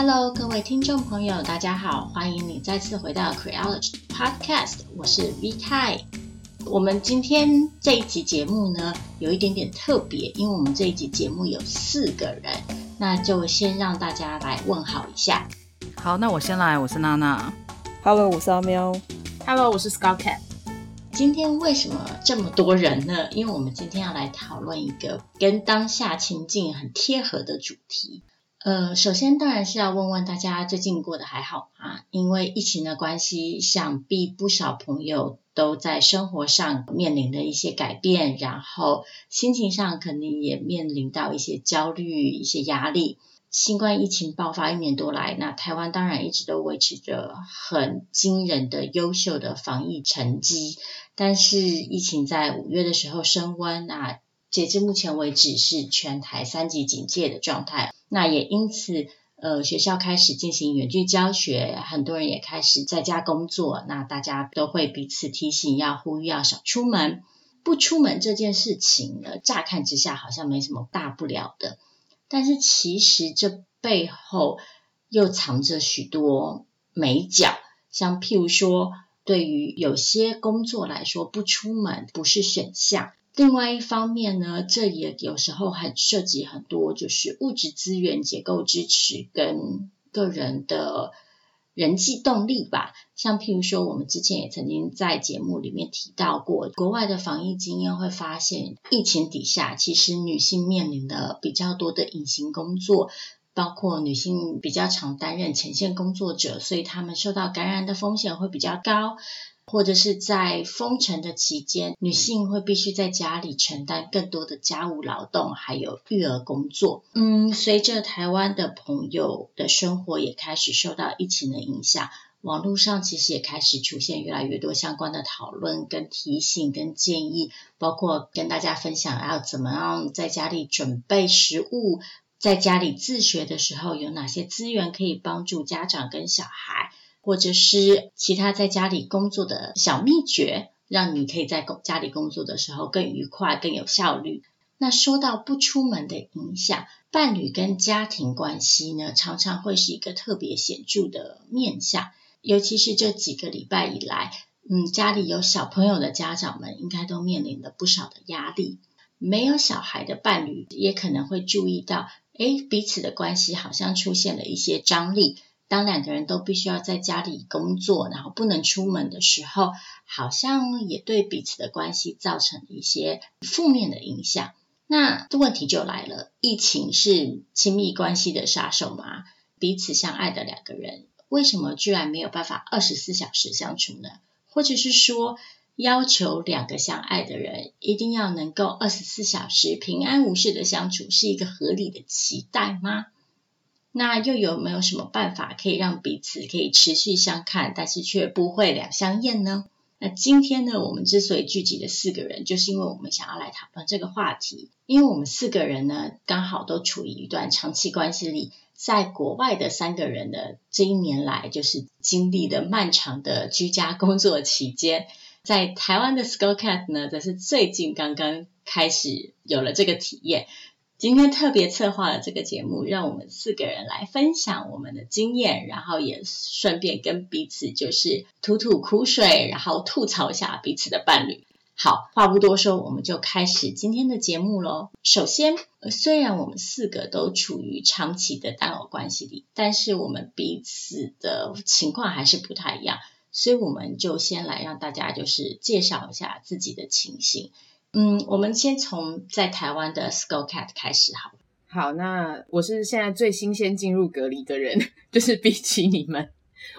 Hello，各位听众朋友，大家好，欢迎你再次回到 Creology Podcast，我是 Vtai。我们今天这一集节目呢，有一点点特别，因为我们这一集节目有四个人，那就先让大家来问好一下。好，那我先来，我是娜娜。Hello，我是阿喵。Hello，我是 Scout Cat。今天为什么这么多人呢？因为我们今天要来讨论一个跟当下情境很贴合的主题。呃，首先当然是要问问大家最近过得还好吗？因为疫情的关系，想必不少朋友都在生活上面临了一些改变，然后心情上肯定也面临到一些焦虑、一些压力。新冠疫情爆发一年多来，那台湾当然一直都维持着很惊人的优秀的防疫成绩，但是疫情在五月的时候升温，那截至目前为止是全台三级警戒的状态。那也因此，呃，学校开始进行远距教学，很多人也开始在家工作。那大家都会彼此提醒，要呼吁要少出门。不出门这件事情呢，乍看之下好像没什么大不了的，但是其实这背后又藏着许多美角。像譬如说，对于有些工作来说，不出门不是选项。另外一方面呢，这也有时候很涉及很多，就是物质资源结构支持跟个人的人际动力吧。像譬如说，我们之前也曾经在节目里面提到过，国外的防疫经验会发现，疫情底下其实女性面临的比较多的隐形工作，包括女性比较常担任前线工作者，所以她们受到感染的风险会比较高。或者是在封城的期间，女性会必须在家里承担更多的家务劳动，还有育儿工作。嗯，随着台湾的朋友的生活也开始受到疫情的影响，网络上其实也开始出现越来越多相关的讨论、跟提醒、跟建议，包括跟大家分享要怎么样在家里准备食物，在家里自学的时候有哪些资源可以帮助家长跟小孩。或者是其他在家里工作的小秘诀，让你可以在家里工作的时候更愉快、更有效率。那说到不出门的影响，伴侣跟家庭关系呢，常常会是一个特别显著的面向。尤其是这几个礼拜以来，嗯，家里有小朋友的家长们，应该都面临了不少的压力。没有小孩的伴侣也可能会注意到，诶，彼此的关系好像出现了一些张力。当两个人都必须要在家里工作，然后不能出门的时候，好像也对彼此的关系造成一些负面的影响。那这问题就来了：疫情是亲密关系的杀手吗？彼此相爱的两个人，为什么居然没有办法二十四小时相处呢？或者是说，要求两个相爱的人一定要能够二十四小时平安无事的相处，是一个合理的期待吗？那又有没有什么办法可以让彼此可以持续相看，但是却不会两相厌呢？那今天呢，我们之所以聚集了四个人，就是因为我们想要来讨论这个话题。因为我们四个人呢，刚好都处于一段长期关系里，在国外的三个人呢，这一年来就是经历了漫长的居家工作期间，在台湾的 Scout Cat 呢，则是最近刚刚开始有了这个体验。今天特别策划了这个节目，让我们四个人来分享我们的经验，然后也顺便跟彼此就是吐吐苦水，然后吐槽一下彼此的伴侣。好，话不多说，我们就开始今天的节目喽。首先，虽然我们四个都处于长期的单偶关系里，但是我们彼此的情况还是不太一样，所以我们就先来让大家就是介绍一下自己的情形。嗯，我们先从在台湾的 s c o l Cat 开始好。好，那我是现在最新鲜进入隔离的人，就是比起你们，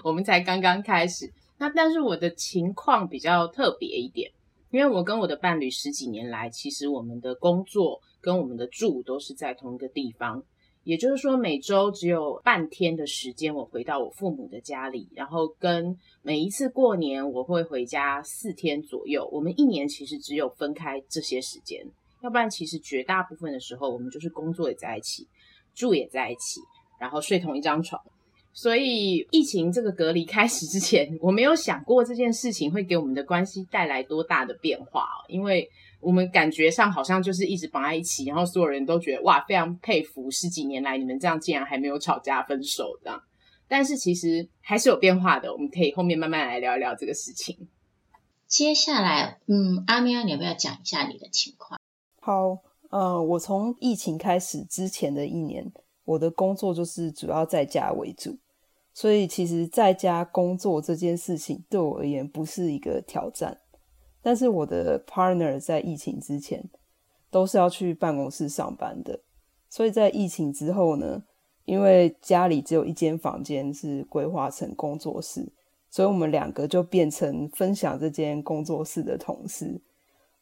我们才刚刚开始。那但是我的情况比较特别一点，因为我跟我的伴侣十几年来，其实我们的工作跟我们的住都是在同一个地方。也就是说，每周只有半天的时间，我回到我父母的家里，然后跟每一次过年，我会回家四天左右。我们一年其实只有分开这些时间，要不然其实绝大部分的时候，我们就是工作也在一起，住也在一起，然后睡同一张床。所以疫情这个隔离开始之前，我没有想过这件事情会给我们的关系带来多大的变化，因为我们感觉上好像就是一直绑在一起，然后所有人都觉得哇，非常佩服十几年来你们这样竟然还没有吵架分手这样。但是其实还是有变化的，我们可以后面慢慢来聊一聊这个事情。接下来，嗯，阿喵，你要不要讲一下你的情况？好，呃，我从疫情开始之前的一年，我的工作就是主要在家为主。所以，其实在家工作这件事情对我而言不是一个挑战。但是，我的 partner 在疫情之前都是要去办公室上班的。所以在疫情之后呢，因为家里只有一间房间是规划成工作室，所以我们两个就变成分享这间工作室的同事。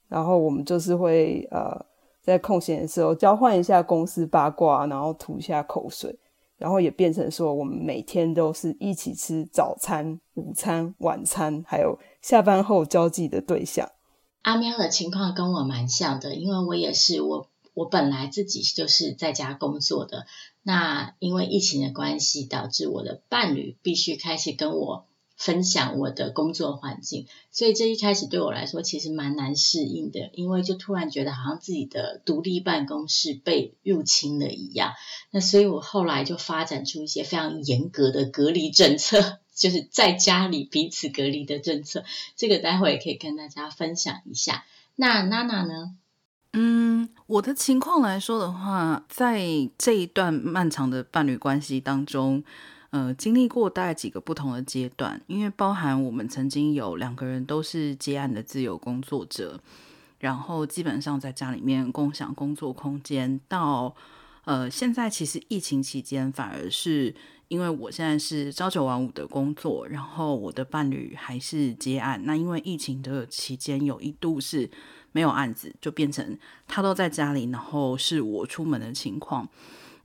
然后我们就是会呃，在空闲的时候交换一下公司八卦，然后吐一下口水。然后也变成说，我们每天都是一起吃早餐、午餐、晚餐，还有下班后交际的对象。阿喵的情况跟我蛮像的，因为我也是我我本来自己就是在家工作的，那因为疫情的关系，导致我的伴侣必须开始跟我。分享我的工作环境，所以这一开始对我来说其实蛮难适应的，因为就突然觉得好像自己的独立办公室被入侵了一样。那所以我后来就发展出一些非常严格的隔离政策，就是在家里彼此隔离的政策。这个待会也可以跟大家分享一下。那娜娜呢？嗯，我的情况来说的话，在这一段漫长的伴侣关系当中。呃，经历过大概几个不同的阶段，因为包含我们曾经有两个人都是接案的自由工作者，然后基本上在家里面共享工作空间，到呃现在其实疫情期间反而是因为我现在是朝九晚五的工作，然后我的伴侣还是接案，那因为疫情的期间有一度是没有案子，就变成他都在家里，然后是我出门的情况。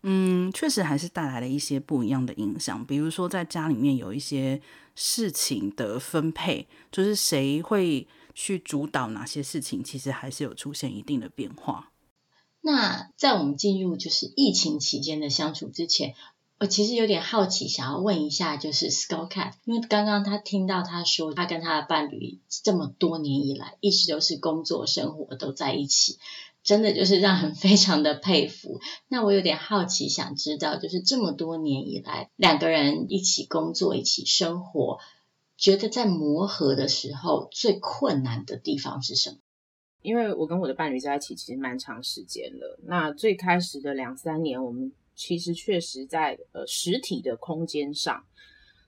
嗯，确实还是带来了一些不一样的影响。比如说，在家里面有一些事情的分配，就是谁会去主导哪些事情，其实还是有出现一定的变化。那在我们进入就是疫情期间的相处之前，我其实有点好奇，想要问一下，就是 Skull Cat，因为刚刚他听到他说，他跟他的伴侣这么多年以来，一直都是工作生活都在一起。真的就是让人非常的佩服。那我有点好奇，想知道，就是这么多年以来，两个人一起工作、一起生活，觉得在磨合的时候最困难的地方是什么？因为我跟我的伴侣在一起其实蛮长时间了。那最开始的两三年，我们其实确实在呃实体的空间上，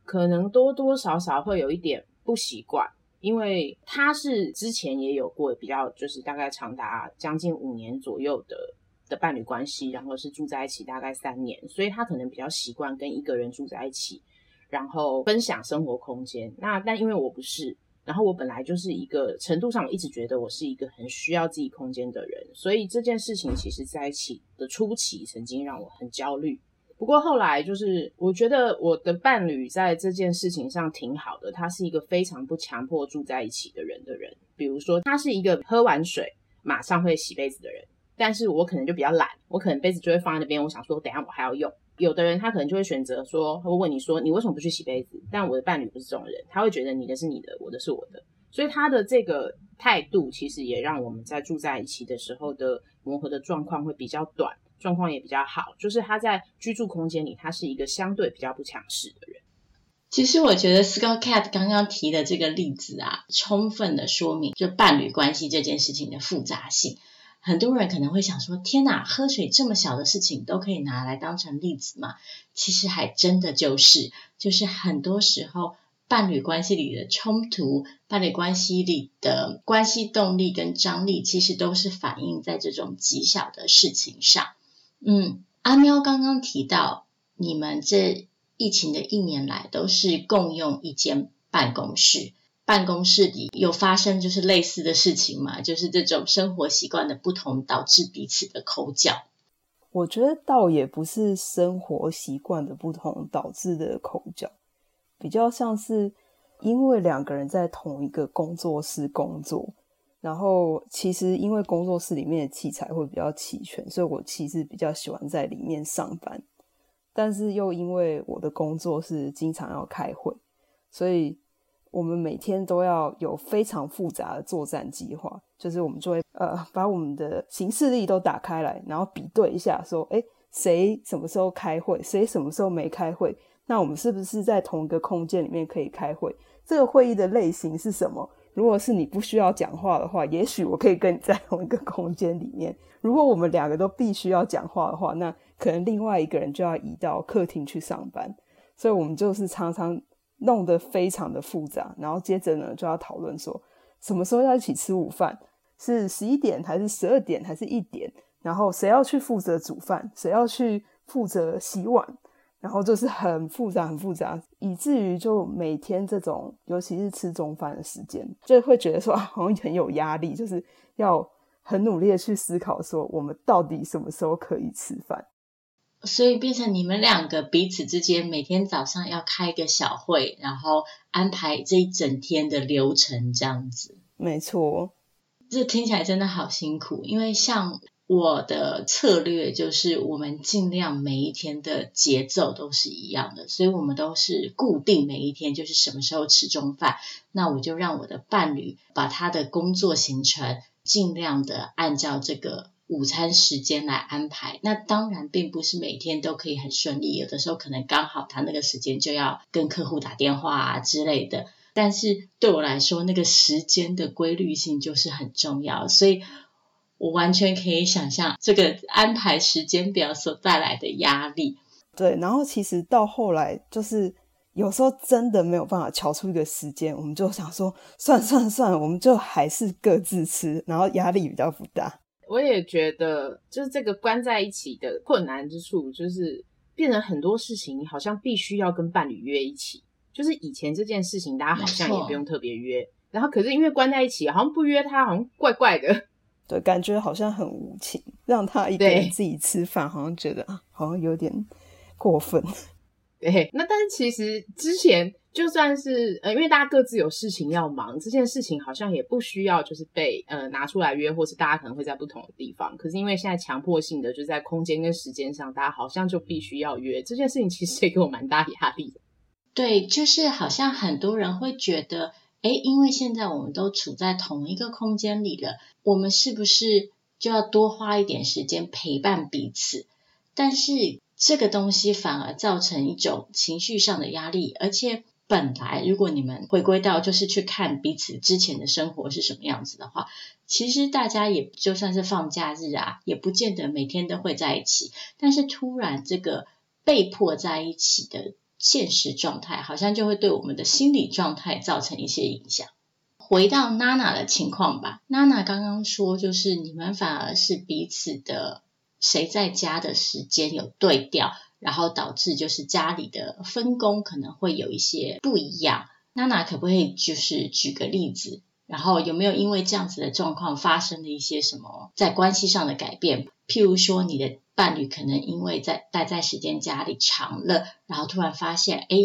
可能多多少少会有一点不习惯。因为他是之前也有过比较，就是大概长达将近五年左右的的伴侣关系，然后是住在一起大概三年，所以他可能比较习惯跟一个人住在一起，然后分享生活空间。那但因为我不是，然后我本来就是一个程度上，我一直觉得我是一个很需要自己空间的人，所以这件事情其实在一起的初期曾经让我很焦虑。不过后来就是，我觉得我的伴侣在这件事情上挺好的。他是一个非常不强迫住在一起的人的人。比如说，他是一个喝完水马上会洗杯子的人，但是我可能就比较懒，我可能杯子就会放在那边。我想说，等下我还要用。有的人他可能就会选择说，会问你说，你为什么不去洗杯子？但我的伴侣不是这种人，他会觉得你的是你的，我的是我的。所以他的这个态度，其实也让我们在住在一起的时候的磨合的状况会比较短。状况也比较好，就是他在居住空间里，他是一个相对比较不强势的人。其实我觉得 Skull Cat 刚刚提的这个例子啊，充分的说明就伴侣关系这件事情的复杂性。很多人可能会想说：天哪，喝水这么小的事情都可以拿来当成例子吗？其实还真的就是，就是很多时候伴侣关系里的冲突，伴侣关系里的关系动力跟张力，其实都是反映在这种极小的事情上。嗯，阿喵刚刚提到，你们这疫情的一年来都是共用一间办公室，办公室里有发生就是类似的事情吗？就是这种生活习惯的不同导致彼此的口角。我觉得倒也不是生活习惯的不同导致的口角，比较像是因为两个人在同一个工作室工作。然后，其实因为工作室里面的器材会比较齐全，所以我其实比较喜欢在里面上班。但是又因为我的工作是经常要开会，所以我们每天都要有非常复杂的作战计划。就是我们就会呃把我们的行事历都打开来，然后比对一下，说诶谁什么时候开会，谁什么时候没开会？那我们是不是在同一个空间里面可以开会？这个会议的类型是什么？如果是你不需要讲话的话，也许我可以跟你在同一个空间里面。如果我们两个都必须要讲话的话，那可能另外一个人就要移到客厅去上班，所以我们就是常常弄得非常的复杂，然后接着呢就要讨论说什么时候要一起吃午饭，是十一点还是十二点还是一点，然后谁要去负责煮饭，谁要去负责洗碗，然后就是很复杂很复杂，以至于就每天这种，尤其是吃中饭的时间，就会觉得说 好像很有压力，就是要很努力的去思考说我们到底什么时候可以吃饭。所以变成你们两个彼此之间每天早上要开一个小会，然后安排这一整天的流程，这样子。没错，这听起来真的好辛苦。因为像我的策略就是，我们尽量每一天的节奏都是一样的，所以我们都是固定每一天就是什么时候吃中饭。那我就让我的伴侣把他的工作行程尽量的按照这个。午餐时间来安排，那当然并不是每天都可以很顺利，有的时候可能刚好他那个时间就要跟客户打电话啊之类的。但是对我来说，那个时间的规律性就是很重要，所以我完全可以想象这个安排时间表所带来的压力。对，然后其实到后来就是有时候真的没有办法瞧出一个时间，我们就想说，算算算，我们就还是各自吃，然后压力比较不大。我也觉得，就是这个关在一起的困难之处，就是变成很多事情，你好像必须要跟伴侣约一起。就是以前这件事情，大家好像也不用特别约，然后可是因为关在一起，好像不约他，好像怪怪的。对，感觉好像很无情，让他一个人自己吃饭，好像觉得好像有点过分。对，那但是其实之前。就算是呃，因为大家各自有事情要忙，这件事情好像也不需要就是被呃拿出来约，或是大家可能会在不同的地方。可是因为现在强迫性的就在空间跟时间上，大家好像就必须要约这件事情，其实也给我蛮大压力的。对，就是好像很多人会觉得，诶，因为现在我们都处在同一个空间里了，我们是不是就要多花一点时间陪伴彼此？但是这个东西反而造成一种情绪上的压力，而且。本来，如果你们回归到就是去看彼此之前的生活是什么样子的话，其实大家也就算是放假日啊，也不见得每天都会在一起。但是突然这个被迫在一起的现实状态，好像就会对我们的心理状态造成一些影响。回到娜娜的情况吧，娜娜刚刚说，就是你们反而是彼此的谁在家的时间有对调。然后导致就是家里的分工可能会有一些不一样。娜娜可不可以就是举个例子？然后有没有因为这样子的状况发生了一些什么在关系上的改变？譬如说你的伴侣可能因为在待在时间家里长了，然后突然发现，哎，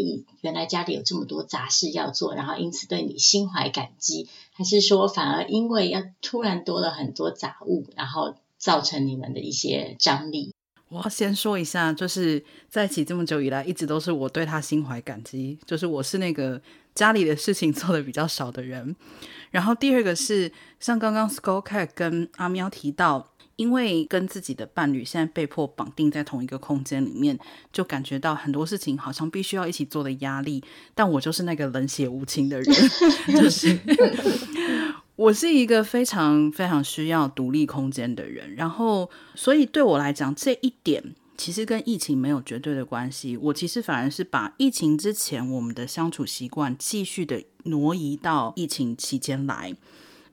原来家里有这么多杂事要做，然后因此对你心怀感激，还是说反而因为要突然多了很多杂物，然后造成你们的一些张力？我要先说一下，就是在一起这么久以来，一直都是我对他心怀感激，就是我是那个家里的事情做的比较少的人。然后第二个是，像刚刚 Skull Cat 跟阿喵提到，因为跟自己的伴侣现在被迫绑定在同一个空间里面，就感觉到很多事情好像必须要一起做的压力。但我就是那个冷血无情的人，就是。我是一个非常非常需要独立空间的人，然后所以对我来讲，这一点其实跟疫情没有绝对的关系。我其实反而是把疫情之前我们的相处习惯继续的挪移到疫情期间来。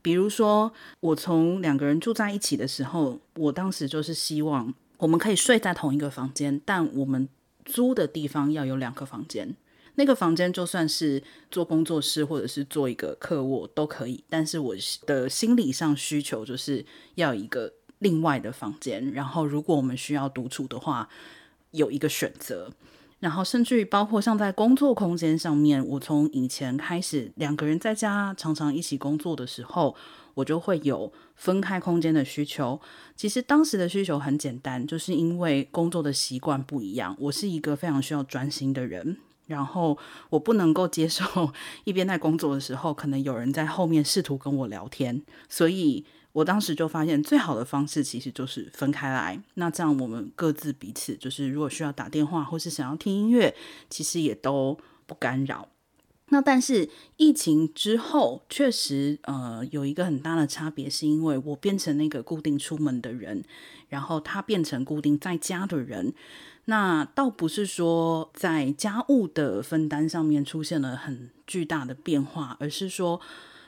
比如说，我从两个人住在一起的时候，我当时就是希望我们可以睡在同一个房间，但我们租的地方要有两个房间。那个房间就算是做工作室或者是做一个客卧都可以，但是我的心理上需求就是要一个另外的房间。然后如果我们需要独处的话，有一个选择。然后甚至于包括像在工作空间上面，我从以前开始两个人在家常常一起工作的时候，我就会有分开空间的需求。其实当时的需求很简单，就是因为工作的习惯不一样。我是一个非常需要专心的人，然后我不能够接受 一边在工作的时候，可能有人在后面试图跟我聊天，所以。我当时就发现，最好的方式其实就是分开来。那这样我们各自彼此，就是如果需要打电话或是想要听音乐，其实也都不干扰。那但是疫情之后，确实呃有一个很大的差别，是因为我变成那个固定出门的人，然后他变成固定在家的人。那倒不是说在家务的分担上面出现了很巨大的变化，而是说。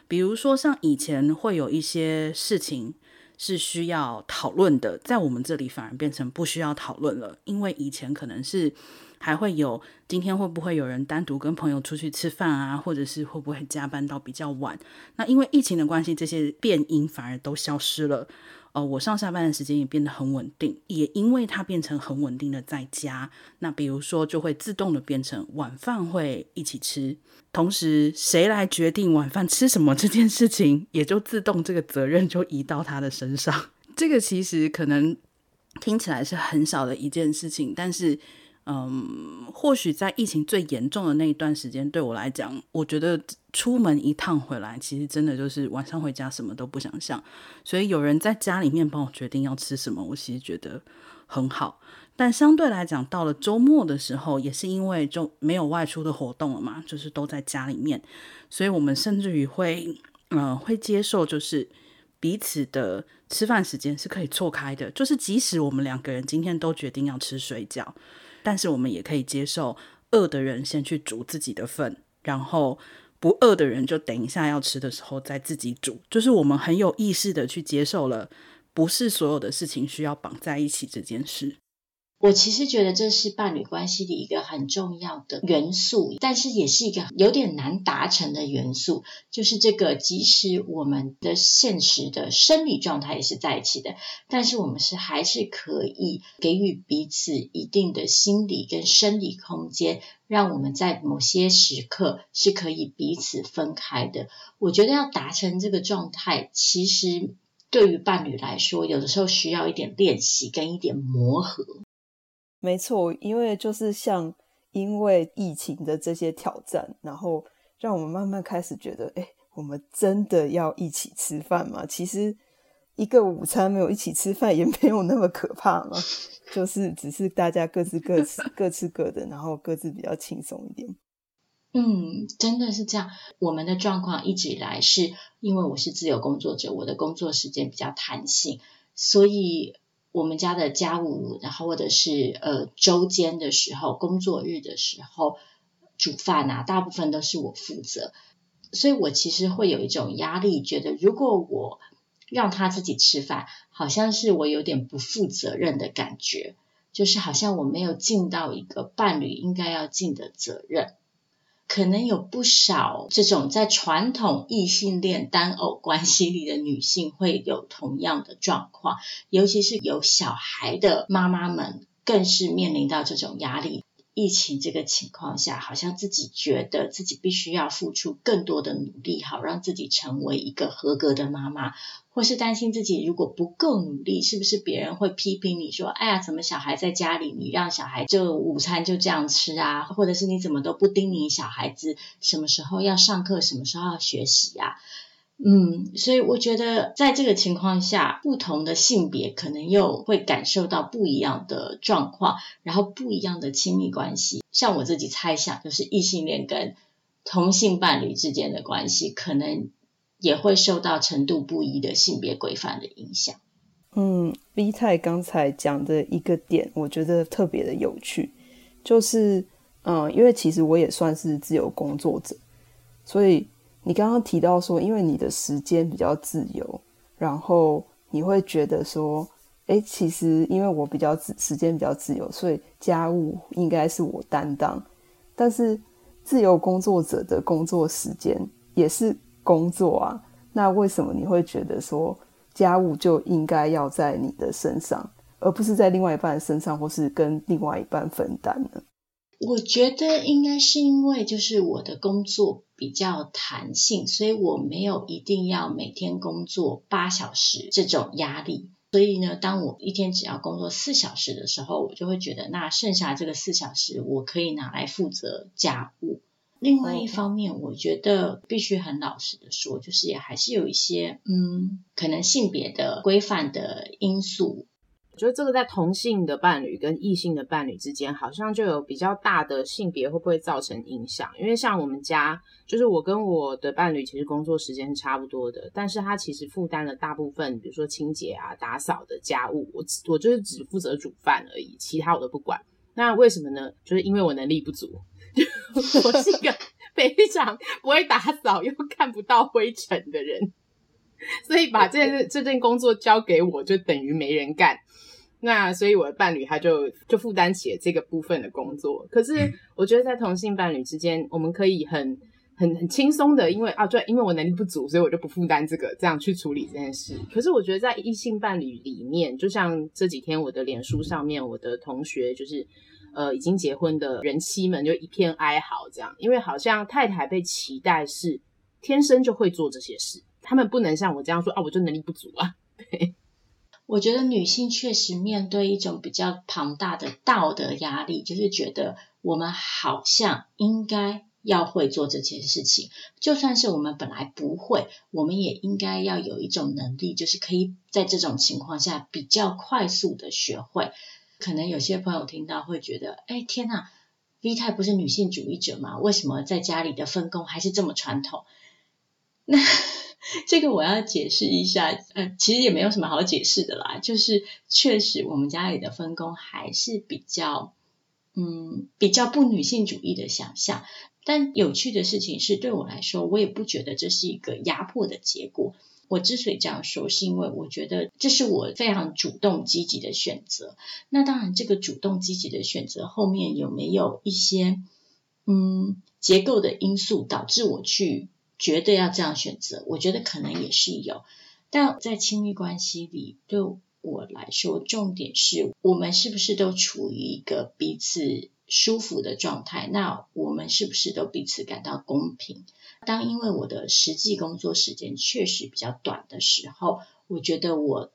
比如说，像以前会有一些事情是需要讨论的，在我们这里反而变成不需要讨论了，因为以前可能是还会有今天会不会有人单独跟朋友出去吃饭啊，或者是会不会加班到比较晚。那因为疫情的关系，这些变音反而都消失了。呃，我上下班的时间也变得很稳定，也因为它变成很稳定的在家。那比如说，就会自动的变成晚饭会一起吃，同时谁来决定晚饭吃什么这件事情，也就自动这个责任就移到他的身上。这个其实可能听起来是很小的一件事情，但是。嗯，或许在疫情最严重的那一段时间，对我来讲，我觉得出门一趟回来，其实真的就是晚上回家什么都不想想。所以有人在家里面帮我决定要吃什么，我其实觉得很好。但相对来讲，到了周末的时候，也是因为就没有外出的活动了嘛，就是都在家里面，所以我们甚至于会，嗯、会接受就是彼此的吃饭时间是可以错开的，就是即使我们两个人今天都决定要吃水饺。但是我们也可以接受饿的人先去煮自己的份，然后不饿的人就等一下要吃的时候再自己煮。就是我们很有意识的去接受了，不是所有的事情需要绑在一起这件事。我其实觉得这是伴侣关系里一个很重要的元素，但是也是一个有点难达成的元素，就是这个即使我们的现实的生理状态也是在一起的，但是我们是还是可以给予彼此一定的心理跟生理空间，让我们在某些时刻是可以彼此分开的。我觉得要达成这个状态，其实对于伴侣来说，有的时候需要一点练习跟一点磨合。没错，因为就是像因为疫情的这些挑战，然后让我们慢慢开始觉得，哎，我们真的要一起吃饭吗？其实一个午餐没有一起吃饭也 没有那么可怕嘛，就是只是大家各自各吃各吃各的，然后各自比较轻松一点。嗯，真的是这样。我们的状况一直以来是因为我是自由工作者，我的工作时间比较弹性，所以。我们家的家务，然后或者是呃周间的时候，工作日的时候煮饭啊，大部分都是我负责，所以我其实会有一种压力，觉得如果我让他自己吃饭，好像是我有点不负责任的感觉，就是好像我没有尽到一个伴侣应该要尽的责任。可能有不少这种在传统异性恋单偶关系里的女性会有同样的状况，尤其是有小孩的妈妈们，更是面临到这种压力。疫情这个情况下，好像自己觉得自己必须要付出更多的努力，好让自己成为一个合格的妈妈。或是担心自己如果不够努力，是不是别人会批评你说：“哎呀，怎么小孩在家里，你让小孩就午餐就这样吃啊？”或者是你怎么都不叮咛小孩子什么时候要上课，什么时候要学习啊？嗯，所以我觉得在这个情况下，不同的性别可能又会感受到不一样的状况，然后不一样的亲密关系。像我自己猜想，就是异性恋跟同性伴侣之间的关系，可能。也会受到程度不一的性别规范的影响。嗯，V 太刚才讲的一个点，我觉得特别的有趣，就是嗯，因为其实我也算是自由工作者，所以你刚刚提到说，因为你的时间比较自由，然后你会觉得说，诶，其实因为我比较自时间比较自由，所以家务应该是我担当，但是自由工作者的工作时间也是。工作啊，那为什么你会觉得说家务就应该要在你的身上，而不是在另外一半身上，或是跟另外一半分担呢？我觉得应该是因为就是我的工作比较弹性，所以我没有一定要每天工作八小时这种压力。所以呢，当我一天只要工作四小时的时候，我就会觉得那剩下这个四小时我可以拿来负责家务。另外一方面，我觉得必须很老实的说，就是也还是有一些嗯，可能性别的规范的因素。我觉得这个在同性的伴侣跟异性的伴侣之间，好像就有比较大的性别会不会造成影响？因为像我们家，就是我跟我的伴侣其实工作时间是差不多的，但是他其实负担了大部分，比如说清洁啊、打扫的家务，我我就是只负责煮饭而已，其他我都不管。那为什么呢？就是因为我能力不足，我是一个 非常不会打扫又看不到灰尘的人，所以把这件这件工作交给我就等于没人干。那所以我的伴侣他就就负担起了这个部分的工作。可是我觉得在同性伴侣之间，我们可以很很很轻松的，因为啊对，因为我能力不足，所以我就不负担这个，这样去处理这件事。可是我觉得在异性伴侣里面，就像这几天我的脸书上面，我的同学就是呃已经结婚的人妻们就一片哀嚎这样，因为好像太太被期待是天生就会做这些事，他们不能像我这样说啊，我就能力不足啊，对。我觉得女性确实面对一种比较庞大的道德压力，就是觉得我们好像应该要会做这件事情，就算是我们本来不会，我们也应该要有一种能力，就是可以在这种情况下比较快速的学会。可能有些朋友听到会觉得，哎，天呐，V 太不是女性主义者吗？为什么在家里的分工还是这么传统？那。这个我要解释一下，呃，其实也没有什么好解释的啦，就是确实我们家里的分工还是比较，嗯，比较不女性主义的想象。但有趣的事情是，对我来说，我也不觉得这是一个压迫的结果。我之所以这样说，是因为我觉得这是我非常主动积极的选择。那当然，这个主动积极的选择后面有没有一些，嗯，结构的因素导致我去。绝对要这样选择，我觉得可能也是有，但在亲密关系里，对我来说，重点是我们是不是都处于一个彼此舒服的状态？那我们是不是都彼此感到公平？当因为我的实际工作时间确实比较短的时候，我觉得我。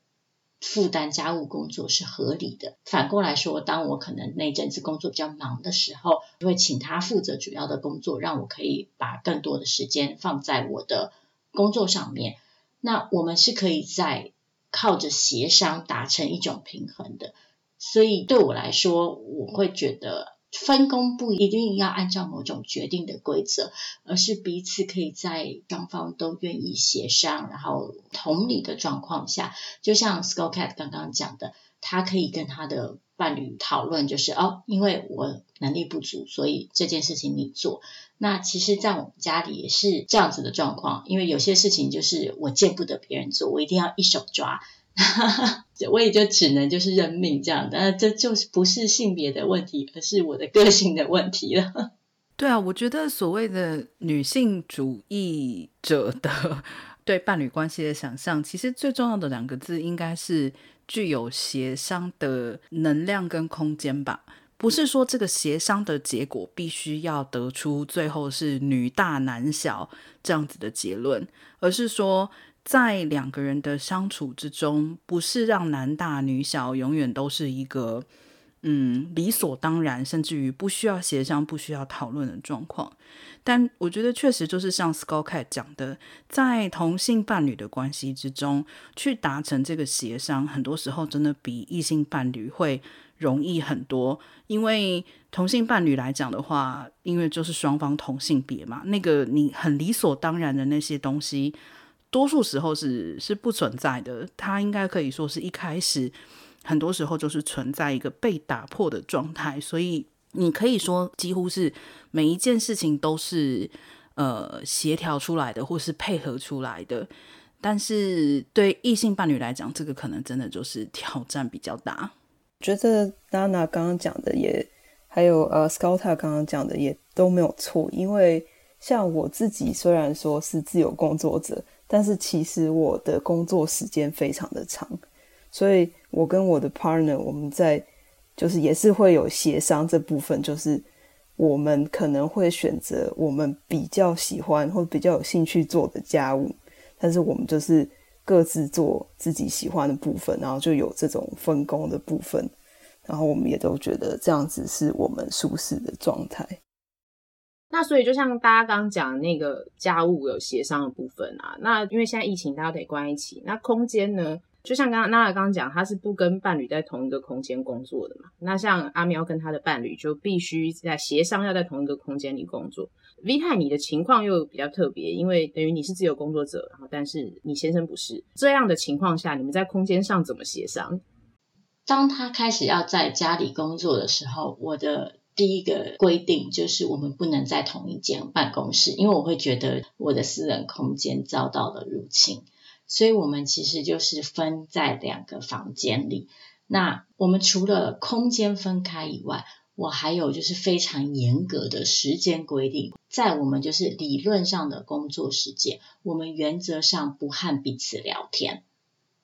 负担家务工作是合理的。反过来说，当我可能那阵子工作比较忙的时候，就会请他负责主要的工作，让我可以把更多的时间放在我的工作上面。那我们是可以在靠着协商达成一种平衡的。所以对我来说，我会觉得。分工不一定要按照某种决定的规则，而是彼此可以在双方都愿意协商，然后同理的状况下，就像 Skull Cat 刚刚讲的，他可以跟他的伴侣讨论，就是哦，因为我能力不足，所以这件事情你做。那其实，在我们家里也是这样子的状况，因为有些事情就是我见不得别人做，我一定要一手抓。哈哈，我也就只能就是认命这样的，那这就是不是性别的问题，而是我的个性的问题了。对啊，我觉得所谓的女性主义者的对伴侣关系的想象，其实最重要的两个字应该是具有协商的能量跟空间吧。不是说这个协商的结果必须要得出最后是女大男小这样子的结论，而是说。在两个人的相处之中，不是让男大女小永远都是一个嗯理所当然，甚至于不需要协商、不需要讨论的状况。但我觉得确实就是像 Skull Cat 讲的，在同性伴侣的关系之中，去达成这个协商，很多时候真的比异性伴侣会容易很多。因为同性伴侣来讲的话，因为就是双方同性别嘛，那个你很理所当然的那些东西。多数时候是是不存在的，它应该可以说是一开始很多时候就是存在一个被打破的状态，所以你可以说几乎是每一件事情都是呃协调出来的，或是配合出来的。但是对异性伴侣来讲，这个可能真的就是挑战比较大。觉得娜娜刚刚讲的也，还有呃 Scouta 刚刚讲的也都没有错，因为像我自己虽然说是自由工作者。但是其实我的工作时间非常的长，所以我跟我的 partner 我们在就是也是会有协商这部分，就是我们可能会选择我们比较喜欢或比较有兴趣做的家务，但是我们就是各自做自己喜欢的部分，然后就有这种分工的部分，然后我们也都觉得这样子是我们舒适的状态。那所以就像大家刚刚讲那个家务有协商的部分啊，那因为现在疫情大家得关一起，那空间呢？就像刚刚娜娜刚刚讲，她是不跟伴侣在同一个空间工作的嘛。那像阿喵跟他的伴侣就必须在协商要在同一个空间里工作。V 太，你的情况又比较特别，因为等于你是自由工作者，然后但是你先生不是。这样的情况下，你们在空间上怎么协商？当他开始要在家里工作的时候，我的第一个规定就是我们不能在同一间办公室，因为我会觉得我的私人空间遭到了入侵。所以我们其实就是分在两个房间里。那我们除了空间分开以外，我还有就是非常严格的时间规定。在我们就是理论上的工作时间，我们原则上不和彼此聊天，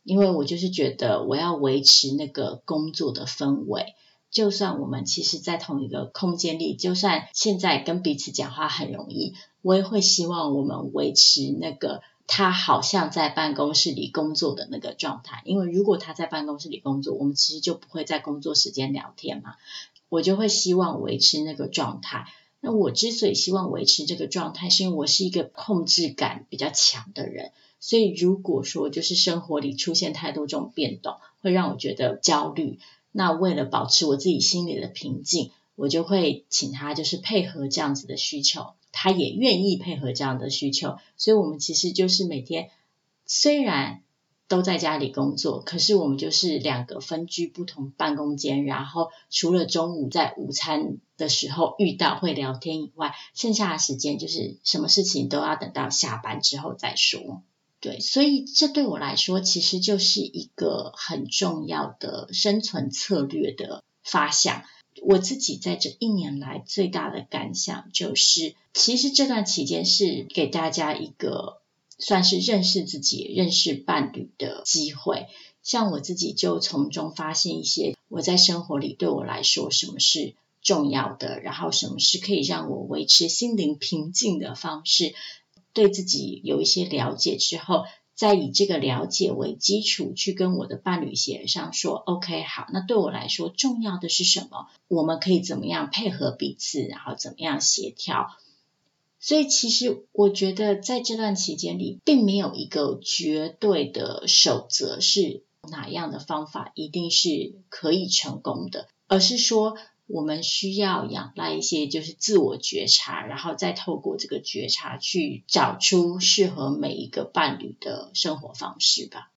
因为我就是觉得我要维持那个工作的氛围。就算我们其实，在同一个空间里，就算现在跟彼此讲话很容易，我也会希望我们维持那个。他好像在办公室里工作的那个状态，因为如果他在办公室里工作，我们其实就不会在工作时间聊天嘛。我就会希望维持那个状态。那我之所以希望维持这个状态，是因为我是一个控制感比较强的人。所以如果说就是生活里出现太多这种变动，会让我觉得焦虑。那为了保持我自己心里的平静，我就会请他就是配合这样子的需求。他也愿意配合这样的需求，所以我们其实就是每天虽然都在家里工作，可是我们就是两个分居不同办公间，然后除了中午在午餐的时候遇到会聊天以外，剩下的时间就是什么事情都要等到下班之后再说。对，所以这对我来说其实就是一个很重要的生存策略的发想。我自己在这一年来最大的感想就是，其实这段期间是给大家一个算是认识自己、认识伴侣的机会。像我自己就从中发现一些我在生活里对我来说什么是重要的，然后什么是可以让我维持心灵平静的方式，对自己有一些了解之后。再以这个了解为基础，去跟我的伴侣协商说，OK，好，那对我来说重要的是什么？我们可以怎么样配合彼此，然后怎么样协调？所以其实我觉得在这段期间里，并没有一个绝对的守则，是哪样的方法一定是可以成功的，而是说。我们需要仰赖一些就是自我觉察，然后再透过这个觉察去找出适合每一个伴侣的生活方式吧。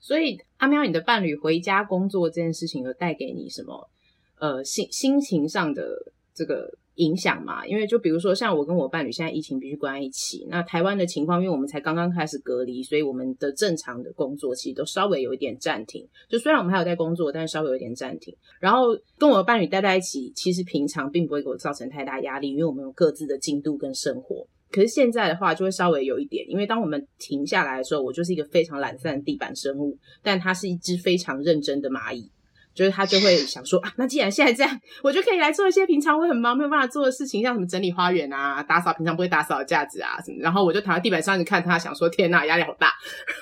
所以阿喵，你的伴侣回家工作这件事情有带给你什么呃心心情上的这个？影响嘛？因为就比如说，像我跟我伴侣现在疫情必须关在一起。那台湾的情况，因为我们才刚刚开始隔离，所以我们的正常的工作其实都稍微有一点暂停。就虽然我们还有在工作，但是稍微有一点暂停。然后跟我的伴侣待在一起，其实平常并不会给我造成太大压力，因为我们有各自的进度跟生活。可是现在的话，就会稍微有一点，因为当我们停下来的时候，我就是一个非常懒散的地板生物，但它是一只非常认真的蚂蚁。就是他就会想说啊，那既然现在这样，我就可以来做一些平常我很忙没有办法做的事情，像什么整理花园啊、打扫平常不会打扫的架子啊什么。然后我就躺在地板上，你看他，想说天呐，压力好大。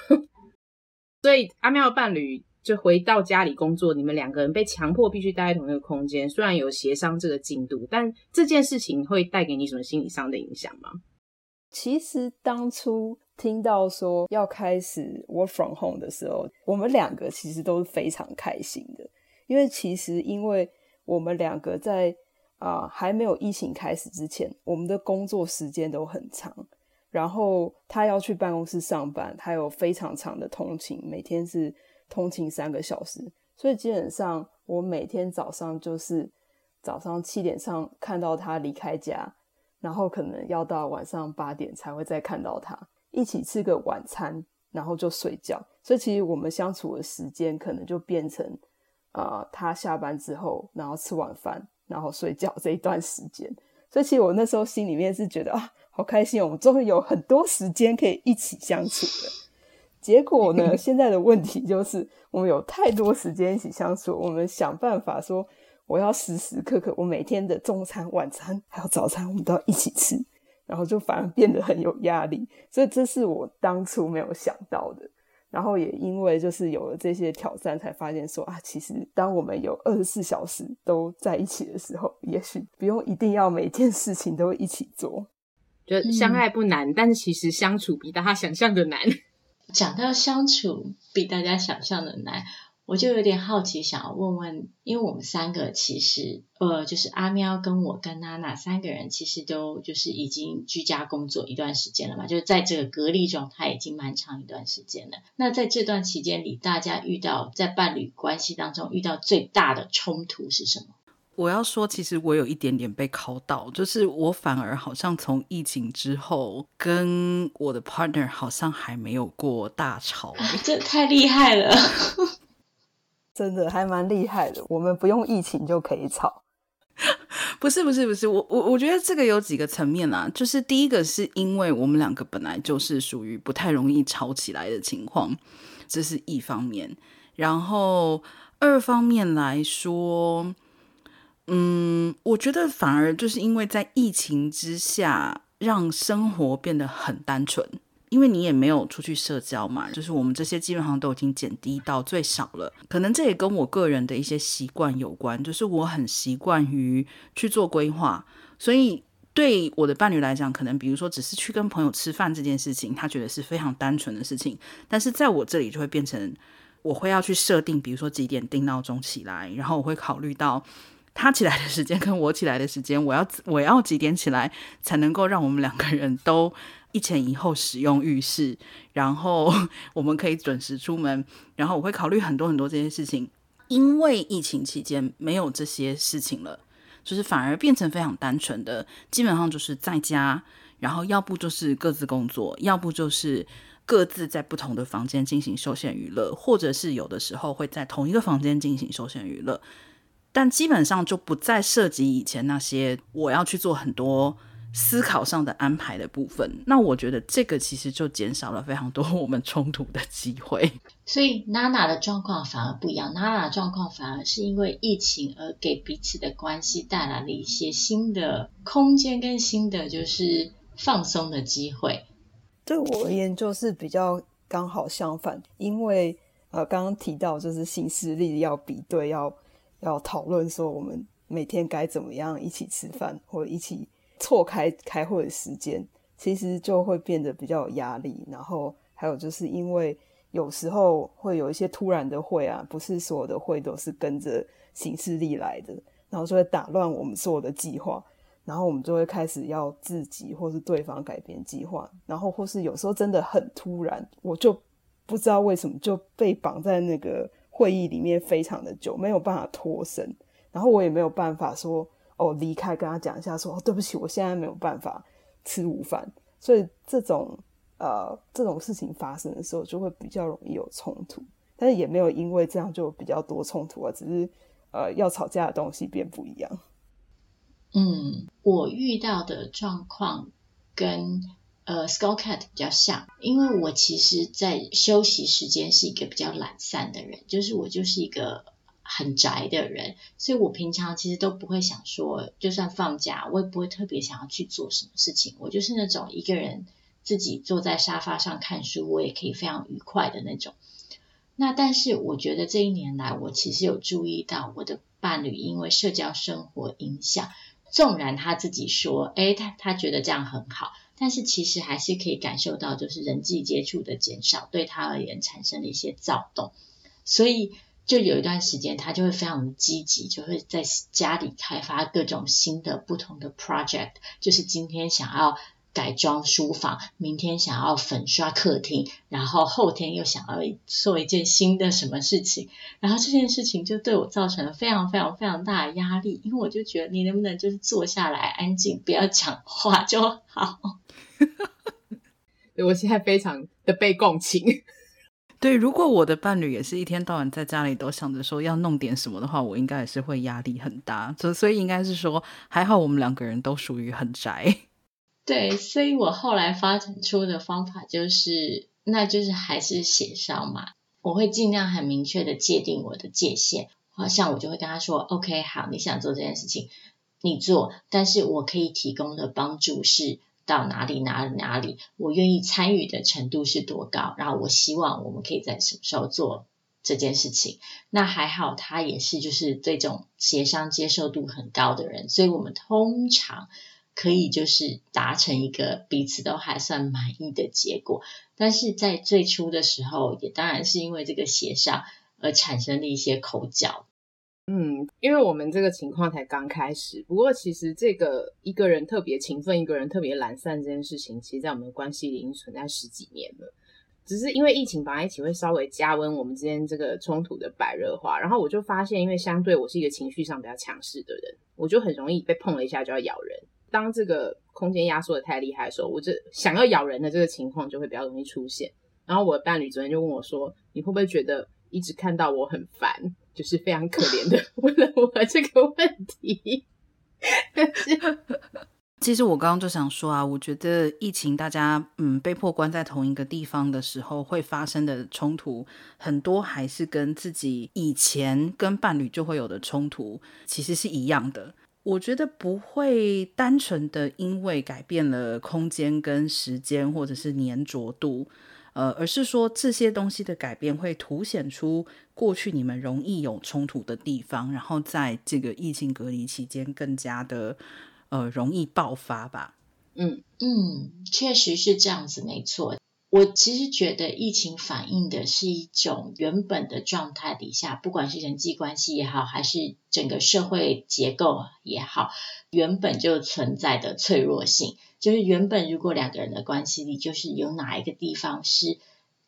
所以阿喵的伴侣就回到家里工作，你们两个人被强迫必须待在同一个空间，虽然有协商这个进度，但这件事情会带给你什么心理上的影响吗？其实当初听到说要开始 work from home 的时候，我们两个其实都是非常开心的。因为其实，因为我们两个在啊、还没有疫情开始之前，我们的工作时间都很长。然后他要去办公室上班，他有非常长的通勤，每天是通勤三个小时。所以基本上，我每天早上就是早上七点上看到他离开家，然后可能要到晚上八点才会再看到他，一起吃个晚餐，然后就睡觉。所以其实我们相处的时间可能就变成。啊、呃，他下班之后，然后吃晚饭，然后睡觉这一段时间，所以其实我那时候心里面是觉得啊，好开心哦，我们终于有很多时间可以一起相处了。结果呢，现在的问题就是我们有太多时间一起相处，我们想办法说，我要时时刻刻，我每天的中餐、晚餐还有早餐，我们都要一起吃，然后就反而变得很有压力。所以这是我当初没有想到的。然后也因为就是有了这些挑战，才发现说啊，其实当我们有二十四小时都在一起的时候，也许不用一定要每件事情都一起做。就相爱不难，嗯、但是其实相处比大家想象的难。讲到相处比大家想象的难。我就有点好奇，想要问问，因为我们三个其实，呃，就是阿喵跟我跟娜娜三个人，其实都就是已经居家工作一段时间了嘛，就是在这个隔离状态已经蛮长一段时间了。那在这段期间里，大家遇到在伴侣关系当中遇到最大的冲突是什么？我要说，其实我有一点点被考到，就是我反而好像从疫情之后，跟我的 partner 好像还没有过大 吵，啊，这太厉害了。真的还蛮厉害的，我们不用疫情就可以吵。不是不是不是，我我我觉得这个有几个层面啦，就是第一个是因为我们两个本来就是属于不太容易吵起来的情况，这是一方面。然后二方面来说，嗯，我觉得反而就是因为在疫情之下，让生活变得很单纯。因为你也没有出去社交嘛，就是我们这些基本上都已经减低到最少了。可能这也跟我个人的一些习惯有关，就是我很习惯于去做规划，所以对我的伴侣来讲，可能比如说只是去跟朋友吃饭这件事情，他觉得是非常单纯的事情。但是在我这里就会变成，我会要去设定，比如说几点定闹钟起来，然后我会考虑到他起来的时间跟我起来的时间，我要我要几点起来才能够让我们两个人都。一前一后使用浴室，然后我们可以准时出门，然后我会考虑很多很多这些事情。因为疫情期间没有这些事情了，就是反而变成非常单纯的，基本上就是在家，然后要不就是各自工作，要不就是各自在不同的房间进行休闲娱乐，或者是有的时候会在同一个房间进行休闲娱乐，但基本上就不再涉及以前那些我要去做很多。思考上的安排的部分，那我觉得这个其实就减少了非常多我们冲突的机会。所以娜娜的状况反而不一样，娜娜的状况反而是因为疫情而给彼此的关系带来了一些新的空间跟新的就是放松的机会。对我而言就是比较刚好相反，因为呃刚刚提到就是新势力要比对，要要讨论说我们每天该怎么样一起吃饭或者一起。错开开会的时间，其实就会变得比较有压力。然后还有就是因为有时候会有一些突然的会啊，不是所有的会都是跟着行事历来的，然后就会打乱我们所有的计划。然后我们就会开始要自己或是对方改变计划。然后或是有时候真的很突然，我就不知道为什么就被绑在那个会议里面非常的久，没有办法脱身。然后我也没有办法说。哦，离开跟他讲一下说，对不起，我现在没有办法吃午饭。所以这种呃这种事情发生的时候，就会比较容易有冲突。但是也没有因为这样就比较多冲突啊，只是呃要吵架的东西变不一样。嗯，我遇到的状况跟呃 Skull Cat 比较像，因为我其实在休息时间是一个比较懒散的人，就是我就是一个。很宅的人，所以我平常其实都不会想说，就算放假，我也不会特别想要去做什么事情。我就是那种一个人自己坐在沙发上看书，我也可以非常愉快的那种。那但是我觉得这一年来，我其实有注意到我的伴侣因为社交生活影响，纵然他自己说，诶，他他觉得这样很好，但是其实还是可以感受到，就是人际接触的减少对他而言产生了一些躁动，所以。就有一段时间，他就会非常积极，就会在家里开发各种新的、不同的 project。就是今天想要改装书房，明天想要粉刷客厅，然后后天又想要做一件新的什么事情。然后这件事情就对我造成了非常、非常、非常大的压力，因为我就觉得你能不能就是坐下来安静，不要讲话就好。我现在非常的被共情。对，如果我的伴侣也是一天到晚在家里都想着说要弄点什么的话，我应该也是会压力很大。所所以应该是说，还好我们两个人都属于很宅。对，所以我后来发展出的方法就是，那就是还是协商嘛。我会尽量很明确的界定我的界限。好像我就会跟他说：“OK，好，你想做这件事情，你做，但是我可以提供的帮助是到哪里哪里哪里，我愿意参与的程度是多高，然后我希望我们可以在什么时候做。”这件事情，那还好，他也是就是这种协商接受度很高的人，所以我们通常可以就是达成一个彼此都还算满意的结果。但是在最初的时候，也当然是因为这个协商而产生了一些口角。嗯，因为我们这个情况才刚开始，不过其实这个一个人特别勤奋，一个人特别懒散这件事情，其实在我们的关系里已经存在十几年了。只是因为疫情绑在一起，会稍微加温我们之间这个冲突的白热化。然后我就发现，因为相对我是一个情绪上比较强势的人，我就很容易被碰了一下就要咬人。当这个空间压缩的太厉害的时候，我这想要咬人的这个情况就会比较容易出现。然后我的伴侣昨天就问我说：“你会不会觉得一直看到我很烦，就是非常可怜的 问了我这个问题？” 但是其实我刚刚就想说啊，我觉得疫情大家嗯被迫关在同一个地方的时候，会发生的冲突很多，还是跟自己以前跟伴侣就会有的冲突其实是一样的。我觉得不会单纯的因为改变了空间跟时间，或者是粘着度，呃，而是说这些东西的改变会凸显出过去你们容易有冲突的地方，然后在这个疫情隔离期间更加的。呃，容易爆发吧？嗯嗯，确实是这样子，没错。我其实觉得疫情反映的是一种原本的状态底下，不管是人际关系也好，还是整个社会结构也好，原本就存在的脆弱性。就是原本如果两个人的关系里，就是有哪一个地方是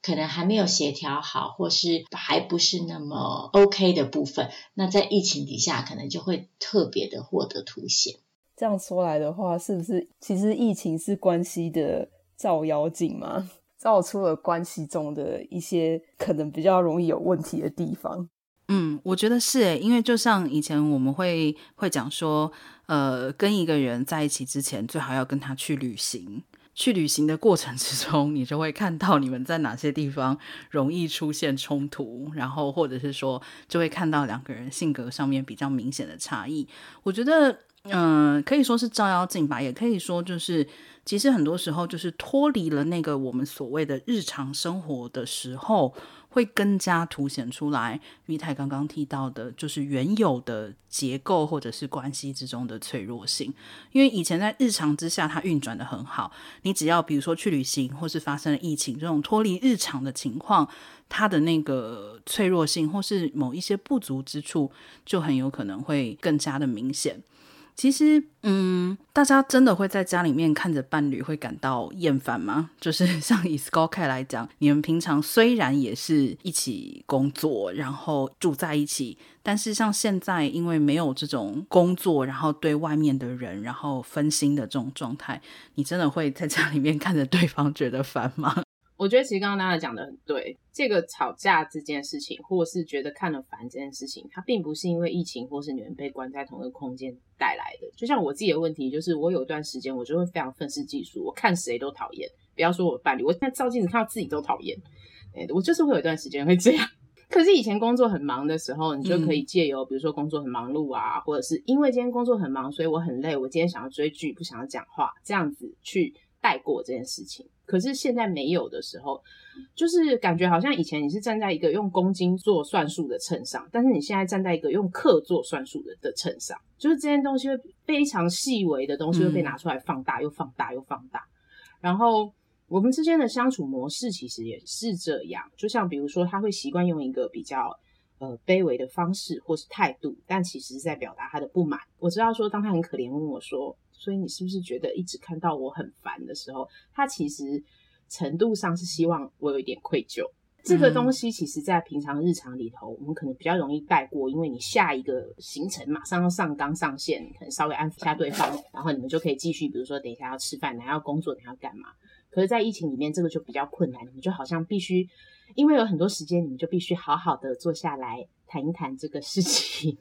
可能还没有协调好，或是还不是那么 OK 的部分，那在疫情底下，可能就会特别的获得凸显。这样说来的话，是不是其实疫情是关系的照妖镜吗？照出了关系中的一些可能比较容易有问题的地方。嗯，我觉得是诶，因为就像以前我们会会讲说，呃，跟一个人在一起之前，最好要跟他去旅行。去旅行的过程之中，你就会看到你们在哪些地方容易出现冲突，然后或者是说，就会看到两个人性格上面比较明显的差异。我觉得。嗯，可以说是照妖镜吧，也可以说就是，其实很多时候就是脱离了那个我们所谓的日常生活的时候，会更加凸显出来。玉泰刚刚提到的，就是原有的结构或者是关系之中的脆弱性。因为以前在日常之下，它运转得很好，你只要比如说去旅行，或是发生了疫情这种脱离日常的情况，它的那个脆弱性或是某一些不足之处，就很有可能会更加的明显。其实，嗯，大家真的会在家里面看着伴侣会感到厌烦吗？就是像以 Scorecard 来讲，你们平常虽然也是一起工作，然后住在一起，但是像现在因为没有这种工作，然后对外面的人，然后分心的这种状态，你真的会在家里面看着对方觉得烦吗？我觉得其实刚刚大家讲的很对，这个吵架这件事情，或是觉得看了烦这件事情，它并不是因为疫情或是你们被关在同一个空间带来的。就像我自己的问题，就是我有一段时间我就会非常愤世嫉俗，我看谁都讨厌，不要说我伴侣，我现在照镜子看到自己都讨厌。哎，我就是会有一段时间会这样。可是以前工作很忙的时候，你就可以借由比如说工作很忙碌啊，或者是因为今天工作很忙，所以我很累，我今天想要追剧，不想要讲话，这样子去带过这件事情。可是现在没有的时候，就是感觉好像以前你是站在一个用公斤做算术的秤上，但是你现在站在一个用克做算术的的秤上，就是这件东西会非常细微的东西会被拿出来放大，又放大又放大。然后我们之间的相处模式其实也是这样，就像比如说他会习惯用一个比较呃卑微的方式或是态度，但其实是在表达他的不满。我知道说，当他很可怜问我说。所以你是不是觉得一直看到我很烦的时候，他其实程度上是希望我有一点愧疚。这个东西其实，在平常日常里头，我们可能比较容易带过，因为你下一个行程马上要上纲上线，可能稍微安抚一下对方，然后你们就可以继续，比如说等一下要吃饭，等一下要工作，等一下要干嘛。可是，在疫情里面，这个就比较困难，你们就好像必须，因为有很多时间，你们就必须好好的坐下来谈一谈这个事情。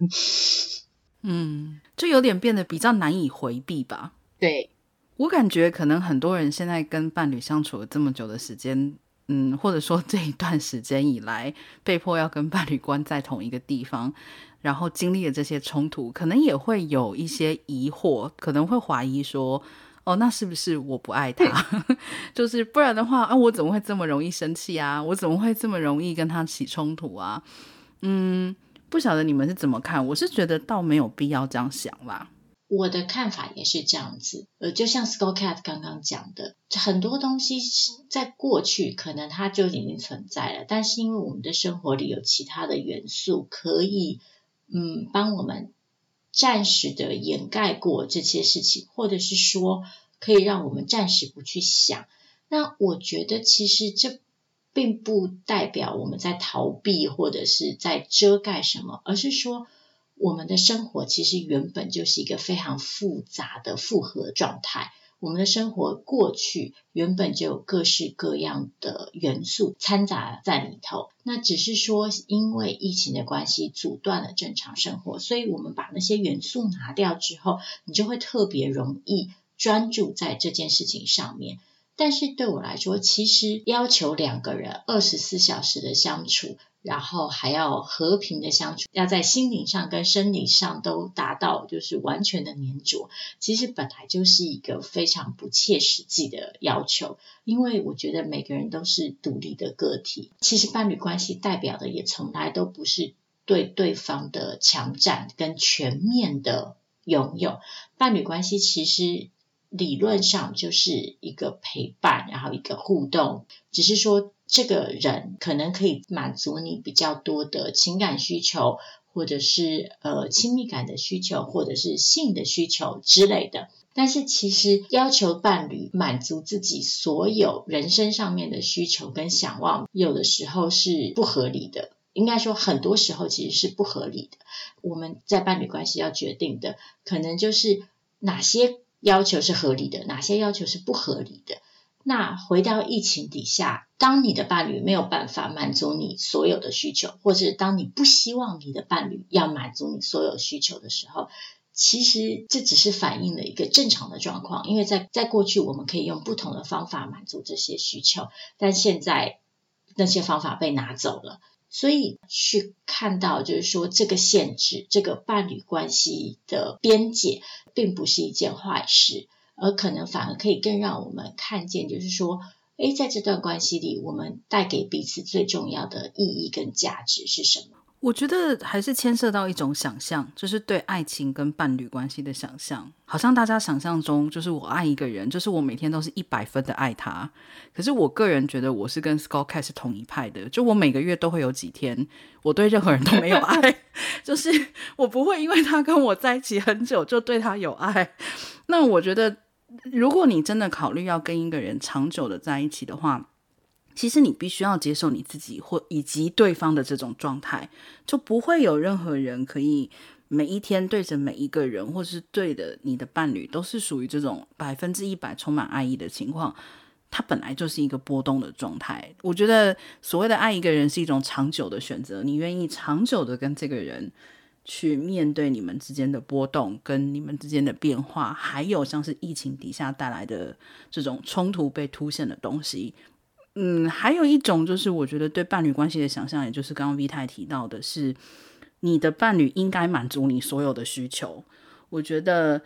嗯，就有点变得比较难以回避吧。对，我感觉可能很多人现在跟伴侣相处了这么久的时间，嗯，或者说这一段时间以来，被迫要跟伴侣关在同一个地方，然后经历了这些冲突，可能也会有一些疑惑，可能会怀疑说，哦，那是不是我不爱他？就是不然的话，啊，我怎么会这么容易生气啊？我怎么会这么容易跟他起冲突啊？嗯，不晓得你们是怎么看？我是觉得倒没有必要这样想啦。我的看法也是这样子，呃，就像 Skull Cat 刚刚讲的，很多东西在过去可能它就已经存在了，但是因为我们的生活里有其他的元素，可以嗯帮我们暂时的掩盖过这些事情，或者是说可以让我们暂时不去想。那我觉得其实这并不代表我们在逃避或者是在遮盖什么，而是说。我们的生活其实原本就是一个非常复杂的复合状态。我们的生活过去原本就有各式各样的元素掺杂在里头，那只是说因为疫情的关系阻断了正常生活，所以我们把那些元素拿掉之后，你就会特别容易专注在这件事情上面。但是对我来说，其实要求两个人二十四小时的相处，然后还要和平的相处，要在心灵上跟生理上都达到就是完全的黏着，其实本来就是一个非常不切实际的要求。因为我觉得每个人都是独立的个体，其实伴侣关系代表的也从来都不是对对方的强占跟全面的拥有。伴侣关系其实。理论上就是一个陪伴，然后一个互动，只是说这个人可能可以满足你比较多的情感需求，或者是呃亲密感的需求，或者是性的需求之类的。但是其实要求伴侣满足自己所有人生上面的需求跟想望，有的时候是不合理的。应该说很多时候其实是不合理的。我们在伴侣关系要决定的，可能就是哪些。要求是合理的，哪些要求是不合理的？那回到疫情底下，当你的伴侣没有办法满足你所有的需求，或者当你不希望你的伴侣要满足你所有需求的时候，其实这只是反映了一个正常的状况。因为在在过去，我们可以用不同的方法满足这些需求，但现在那些方法被拿走了。所以去看到，就是说这个限制，这个伴侣关系的边界，并不是一件坏事，而可能反而可以更让我们看见，就是说，诶，在这段关系里，我们带给彼此最重要的意义跟价值是什么？我觉得还是牵涉到一种想象，就是对爱情跟伴侣关系的想象。好像大家想象中，就是我爱一个人，就是我每天都是一百分的爱他。可是我个人觉得，我是跟 Skull Cat 是同一派的。就我每个月都会有几天，我对任何人都没有爱，就是我不会因为他跟我在一起很久就对他有爱。那我觉得，如果你真的考虑要跟一个人长久的在一起的话，其实你必须要接受你自己或以及对方的这种状态，就不会有任何人可以每一天对着每一个人，或是对的你的伴侣，都是属于这种百分之一百充满爱意的情况。它本来就是一个波动的状态。我觉得所谓的爱一个人是一种长久的选择，你愿意长久的跟这个人去面对你们之间的波动，跟你们之间的变化，还有像是疫情底下带来的这种冲突被凸显的东西。嗯，还有一种就是，我觉得对伴侣关系的想象，也就是刚刚 V 太提到的是，你的伴侣应该满足你所有的需求。我觉得，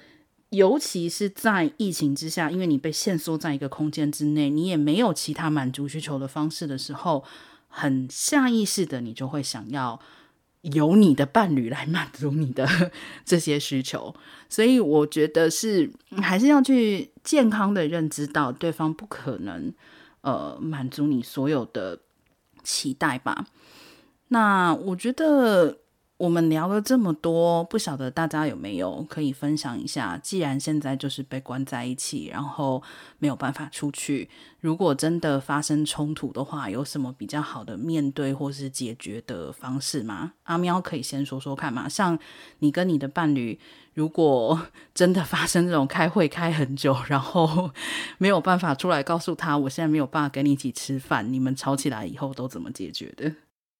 尤其是在疫情之下，因为你被限缩在一个空间之内，你也没有其他满足需求的方式的时候，很下意识的，你就会想要由你的伴侣来 满足你的 这些需求。所以，我觉得是还是要去健康的认知到，对方不可能。呃，满足你所有的期待吧。那我觉得我们聊了这么多，不晓得大家有没有可以分享一下？既然现在就是被关在一起，然后没有办法出去，如果真的发生冲突的话，有什么比较好的面对或是解决的方式吗？阿喵可以先说说看嘛。像你跟你的伴侣。如果真的发生这种开会开很久，然后没有办法出来告诉他，我现在没有办法跟你一起吃饭，你们吵起来以后都怎么解决的？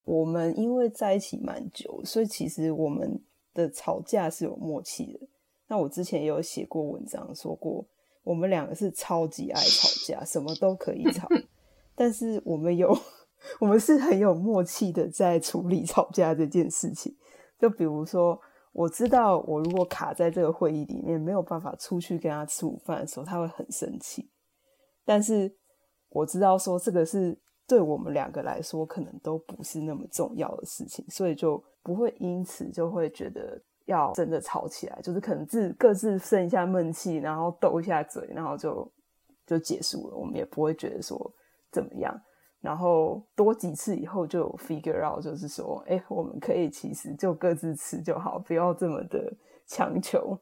我们因为在一起蛮久，所以其实我们的吵架是有默契的。那我之前也有写过文章说过，我们两个是超级爱吵架，什么都可以吵。但是我们有，我们是很有默契的在处理吵架这件事情。就比如说，我知道我如果卡在这个会议里面没有办法出去跟他吃午饭的时候，他会很生气。但是我知道说这个是对我们两个来说可能都不是那么重要的事情，所以就不会因此就会觉得要真的吵起来，就是可能自各自生一下闷气，然后斗一下嘴，然后就就结束了。我们也不会觉得说怎么样。然后多几次以后就有 figure out，就是说，哎，我们可以其实就各自吃就好，不要这么的强求。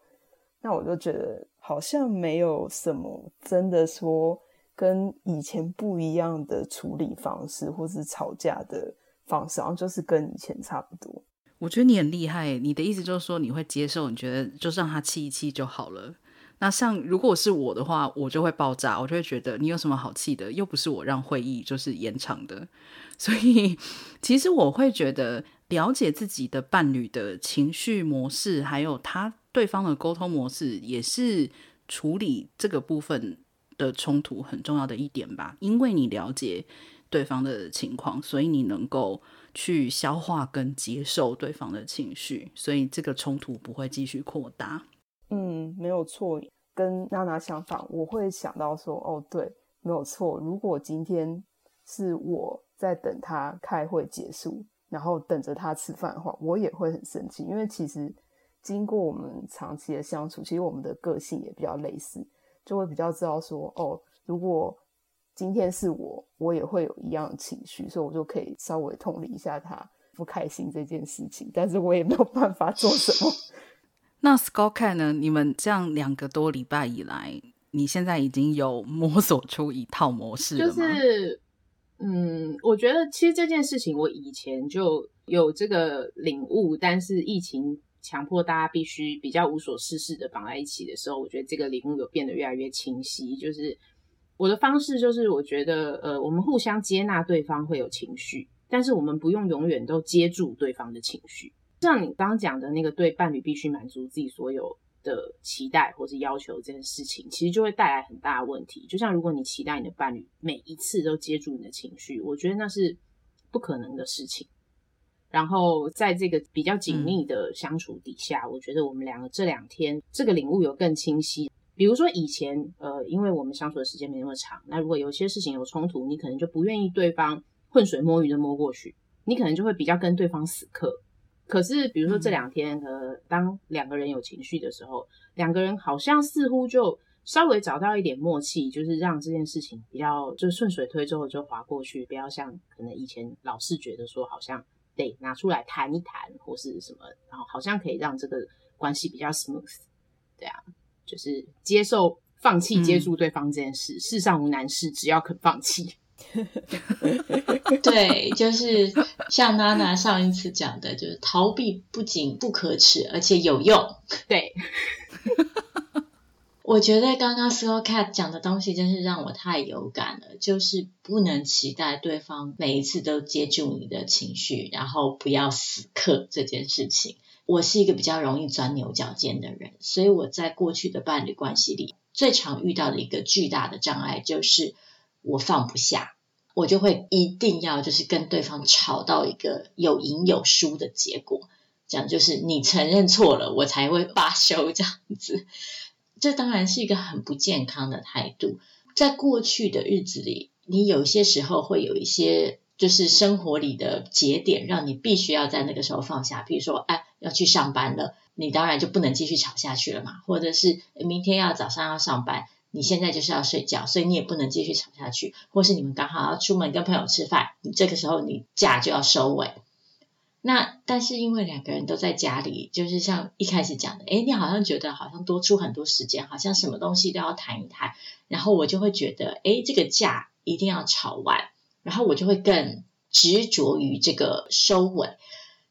那我就觉得好像没有什么真的说跟以前不一样的处理方式，或是吵架的方式，然后就是跟以前差不多。我觉得你很厉害，你的意思就是说你会接受，你觉得就让他气一气就好了。那像如果是我的话，我就会爆炸，我就会觉得你有什么好气的？又不是我让会议就是延长的，所以其实我会觉得了解自己的伴侣的情绪模式，还有他对方的沟通模式，也是处理这个部分的冲突很重要的一点吧。因为你了解对方的情况，所以你能够去消化跟接受对方的情绪，所以这个冲突不会继续扩大。嗯，没有错，跟娜娜相反，我会想到说，哦，对，没有错。如果今天是我在等他开会结束，然后等着他吃饭的话，我也会很生气，因为其实经过我们长期的相处，其实我们的个性也比较类似，就会比较知道说，哦，如果今天是我，我也会有一样的情绪，所以我就可以稍微同理一下他不开心这件事情，但是我也没有办法做什么。那 Scott Cat 呢？你们这样两个多礼拜以来，你现在已经有摸索出一套模式了吗？就是，嗯，我觉得其实这件事情我以前就有这个领悟，但是疫情强迫大家必须比较无所事事的绑在一起的时候，我觉得这个领悟有变得越来越清晰。就是我的方式，就是我觉得，呃，我们互相接纳对方会有情绪，但是我们不用永远都接住对方的情绪。像你刚刚讲的那个，对伴侣必须满足自己所有的期待或是要求这件事情，其实就会带来很大的问题。就像如果你期待你的伴侣每一次都接住你的情绪，我觉得那是不可能的事情。然后在这个比较紧密的相处底下，嗯、我觉得我们两个这两天这个领悟有更清晰。比如说以前，呃，因为我们相处的时间没那么长，那如果有些事情有冲突，你可能就不愿意对方浑水摸鱼的摸过去，你可能就会比较跟对方死磕。可是，比如说这两天，呃，当两个人有情绪的时候，两个人好像似乎就稍微找到一点默契，就是让这件事情比较就顺水推舟就划过去，不要像可能以前老是觉得说好像得拿出来谈一谈或是什么，然后好像可以让这个关系比较 smooth，对啊，就是接受放弃接触对方这件事，嗯、世上无难事，只要肯放弃。对，就是像娜娜上一次讲的，就是逃避不仅不可耻，而且有用。对，我觉得刚刚 Scott Cat 讲的东西真是让我太有感了，就是不能期待对方每一次都接住你的情绪，然后不要死磕这件事情。我是一个比较容易钻牛角尖的人，所以我在过去的伴侣关系里，最常遇到的一个巨大的障碍就是我放不下。我就会一定要就是跟对方吵到一个有赢有输的结果，这样就是你承认错了，我才会罢休这样子。这当然是一个很不健康的态度。在过去的日子里，你有些时候会有一些就是生活里的节点，让你必须要在那个时候放下。比如说，哎，要去上班了，你当然就不能继续吵下去了嘛。或者是明天要早上要上班。你现在就是要睡觉，所以你也不能继续吵下去。或是你们刚好要出门跟朋友吃饭，你这个时候你架就要收尾。那但是因为两个人都在家里，就是像一开始讲的，诶，你好像觉得好像多出很多时间，好像什么东西都要谈一谈。然后我就会觉得，诶，这个架一定要吵完，然后我就会更执着于这个收尾。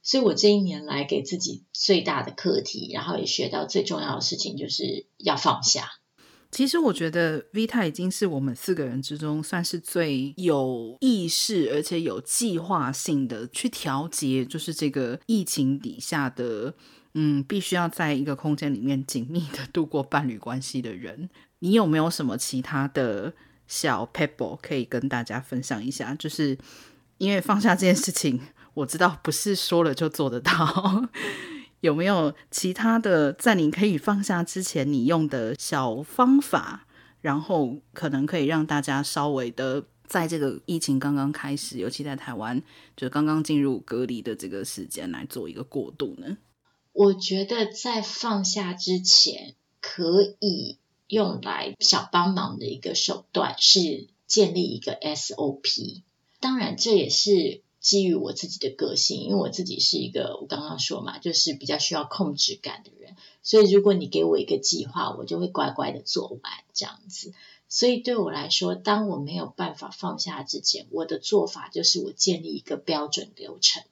所以我这一年来给自己最大的课题，然后也学到最重要的事情，就是要放下。其实我觉得 Vita 已经是我们四个人之中算是最有意识而且有计划性的去调节，就是这个疫情底下的，嗯，必须要在一个空间里面紧密的度过伴侣关系的人。你有没有什么其他的小 pebble 可以跟大家分享一下，就是因为放下这件事情，我知道不是说了就做得到。有没有其他的在你可以放下之前，你用的小方法，然后可能可以让大家稍微的在这个疫情刚刚开始，尤其在台湾，就刚刚进入隔离的这个时间来做一个过渡呢？我觉得在放下之前，可以用来小帮忙的一个手段是建立一个 SOP。当然，这也是。基于我自己的个性，因为我自己是一个我刚刚说嘛，就是比较需要控制感的人，所以如果你给我一个计划，我就会乖乖的做完这样子。所以对我来说，当我没有办法放下之前，我的做法就是我建立一个标准流程。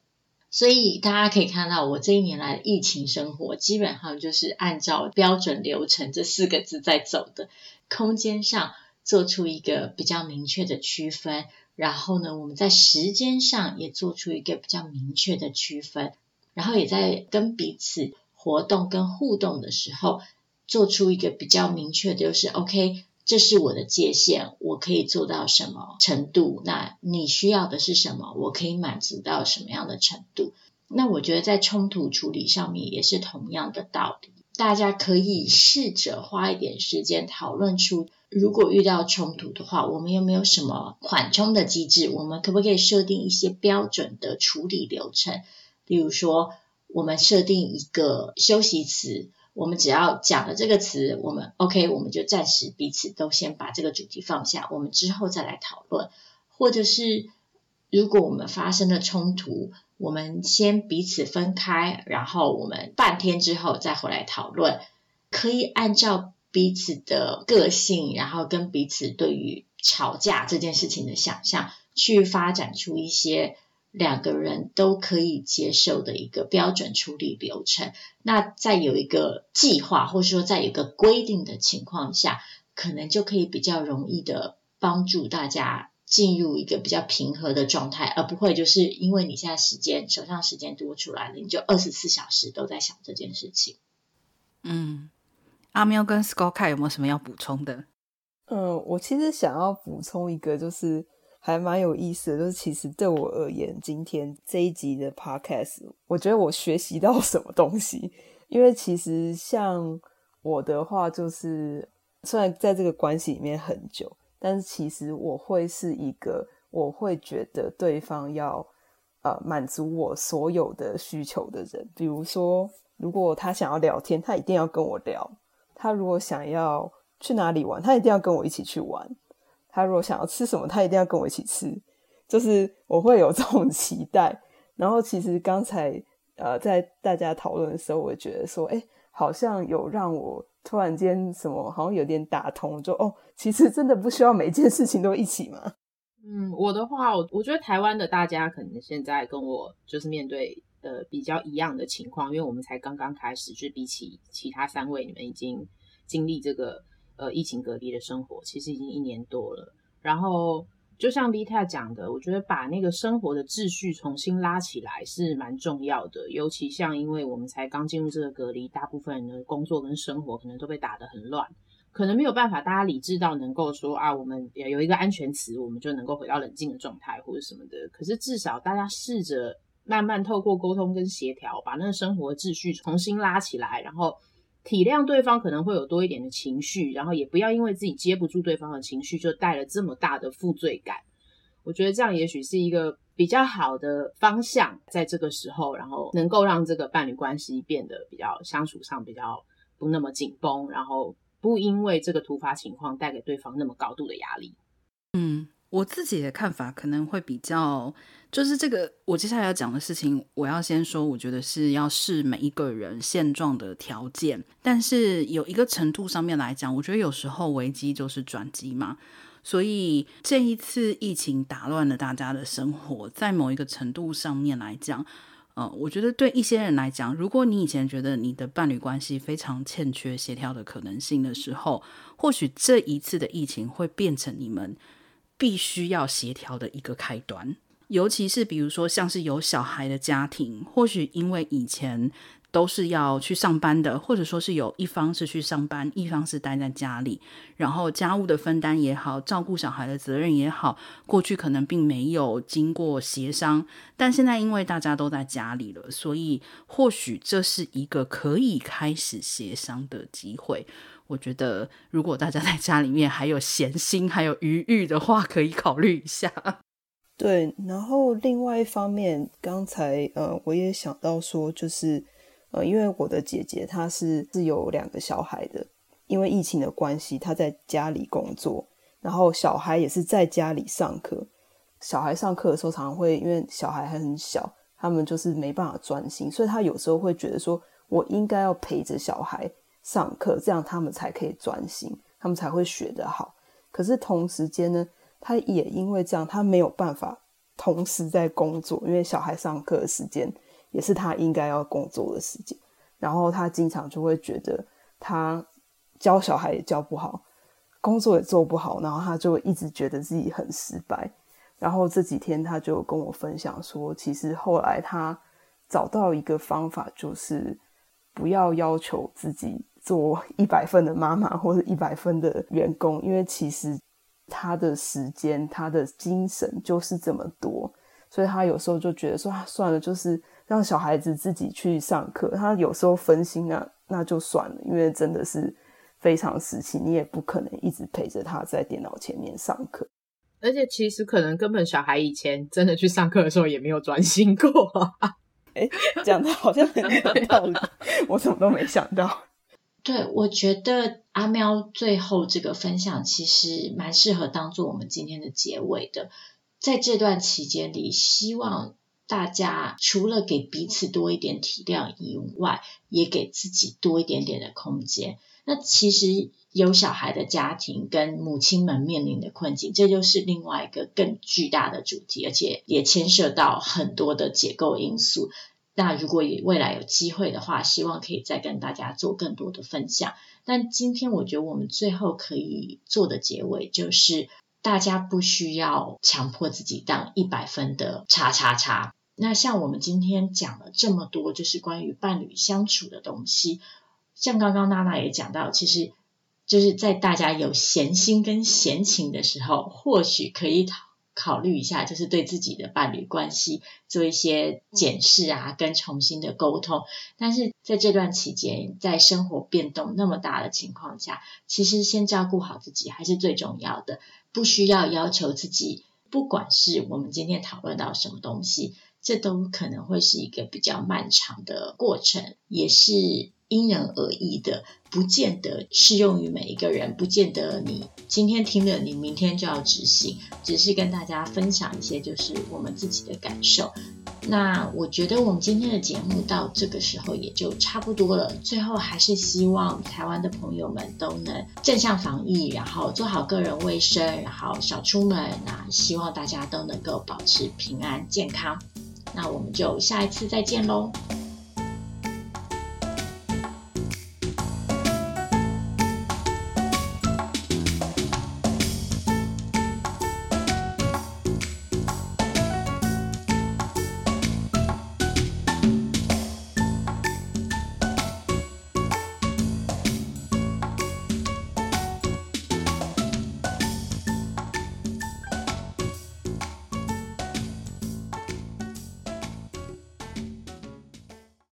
所以大家可以看到，我这一年来的疫情生活，基本上就是按照标准流程这四个字在走的。空间上做出一个比较明确的区分。然后呢，我们在时间上也做出一个比较明确的区分，然后也在跟彼此活动跟互动的时候，做出一个比较明确的，就是 OK，这是我的界限，我可以做到什么程度？那你需要的是什么？我可以满足到什么样的程度？那我觉得在冲突处理上面也是同样的道理，大家可以试着花一点时间讨论出。如果遇到冲突的话，我们有没有什么缓冲的机制？我们可不可以设定一些标准的处理流程？例如说，我们设定一个休息词，我们只要讲了这个词，我们 OK，我们就暂时彼此都先把这个主题放下，我们之后再来讨论。或者是，如果我们发生了冲突，我们先彼此分开，然后我们半天之后再回来讨论，可以按照。彼此的个性，然后跟彼此对于吵架这件事情的想象，去发展出一些两个人都可以接受的一个标准处理流程。那在有一个计划，或者说在有一个规定的情况下，可能就可以比较容易的帮助大家进入一个比较平和的状态，而不会就是因为你现在时间手上时间多出来了，你就二十四小时都在想这件事情。嗯。阿喵跟 Scott 有没有什么要补充的？嗯，我其实想要补充一个，就是还蛮有意思的，就是其实对我而言，今天这一集的 Podcast，我觉得我学习到什么东西。因为其实像我的话，就是虽然在这个关系里面很久，但是其实我会是一个，我会觉得对方要呃满足我所有的需求的人。比如说，如果他想要聊天，他一定要跟我聊。他如果想要去哪里玩，他一定要跟我一起去玩。他如果想要吃什么，他一定要跟我一起吃。就是我会有 这种期待。然后其实刚才呃在大家讨论的时候，我觉得说，哎，好像有让我突然间什么，好像有点打通，就哦，其实真的不需要每件事情都一起嘛。嗯，我的话，我我觉得台湾的大家可能现在跟我就是面对。呃，比较一样的情况，因为我们才刚刚开始，就比起其他三位，你们已经经历这个呃疫情隔离的生活，其实已经一年多了。然后就像 Vita 讲的，我觉得把那个生活的秩序重新拉起来是蛮重要的。尤其像因为我们才刚进入这个隔离，大部分人的工作跟生活可能都被打得很乱，可能没有办法大家理智到能够说啊，我们有一个安全词，我们就能够回到冷静的状态或者什么的。可是至少大家试着。慢慢透过沟通跟协调，把那个生活秩序重新拉起来，然后体谅对方可能会有多一点的情绪，然后也不要因为自己接不住对方的情绪，就带了这么大的负罪感。我觉得这样也许是一个比较好的方向，在这个时候，然后能够让这个伴侣关系变得比较相处上比较不那么紧绷，然后不因为这个突发情况带给对方那么高度的压力。嗯。我自己的看法可能会比较，就是这个我接下来要讲的事情，我要先说，我觉得是要视每一个人现状的条件，但是有一个程度上面来讲，我觉得有时候危机就是转机嘛。所以这一次疫情打乱了大家的生活，在某一个程度上面来讲，呃，我觉得对一些人来讲，如果你以前觉得你的伴侣关系非常欠缺协调的可能性的时候，或许这一次的疫情会变成你们。必须要协调的一个开端，尤其是比如说像是有小孩的家庭，或许因为以前都是要去上班的，或者说是有一方是去上班，一方是待在家里，然后家务的分担也好，照顾小孩的责任也好，过去可能并没有经过协商，但现在因为大家都在家里了，所以或许这是一个可以开始协商的机会。我觉得，如果大家在家里面还有闲心、还有余裕的话，可以考虑一下。对，然后另外一方面，刚才呃，我也想到说，就是呃，因为我的姐姐她是是有两个小孩的，因为疫情的关系，她在家里工作，然后小孩也是在家里上课。小孩上课的时候，常常会因为小孩还很小，他们就是没办法专心，所以他有时候会觉得说，我应该要陪着小孩。上课，这样他们才可以专心，他们才会学得好。可是同时间呢，他也因为这样，他没有办法同时在工作，因为小孩上课的时间也是他应该要工作的时间。然后他经常就会觉得他教小孩也教不好，工作也做不好，然后他就一直觉得自己很失败。然后这几天他就跟我分享说，其实后来他找到一个方法，就是不要要求自己。做一百分的妈妈或者一百分的员工，因为其实他的时间、他的精神就是这么多，所以他有时候就觉得说啊，算了，就是让小孩子自己去上课。他有时候分心，啊那就算了，因为真的是非常时期，你也不可能一直陪着他在电脑前面上课。而且其实可能根本小孩以前真的去上课的时候也没有专心过。哎，讲的好像很有道理，我怎么都没想到。对，我觉得阿喵最后这个分享其实蛮适合当做我们今天的结尾的。在这段期间里，希望大家除了给彼此多一点体谅以外，也给自己多一点点的空间。那其实有小孩的家庭跟母亲们面临的困境，这就是另外一个更巨大的主题，而且也牵涉到很多的结构因素。那如果也未来有机会的话，希望可以再跟大家做更多的分享。但今天我觉得我们最后可以做的结尾就是，大家不需要强迫自己当一百分的叉叉叉。那像我们今天讲了这么多，就是关于伴侣相处的东西，像刚刚娜娜也讲到，其实就是在大家有闲心跟闲情的时候，或许可以讨。考虑一下，就是对自己的伴侣关系做一些检视啊，跟重新的沟通。但是在这段期间，在生活变动那么大的情况下，其实先照顾好自己还是最重要的。不需要要求自己，不管是我们今天讨论到什么东西，这都可能会是一个比较漫长的过程，也是。因人而异的，不见得适用于每一个人，不见得你今天听了，你明天就要执行。只是跟大家分享一些，就是我们自己的感受。那我觉得我们今天的节目到这个时候也就差不多了。最后还是希望台湾的朋友们都能正向防疫，然后做好个人卫生，然后少出门。那希望大家都能够保持平安健康。那我们就下一次再见喽。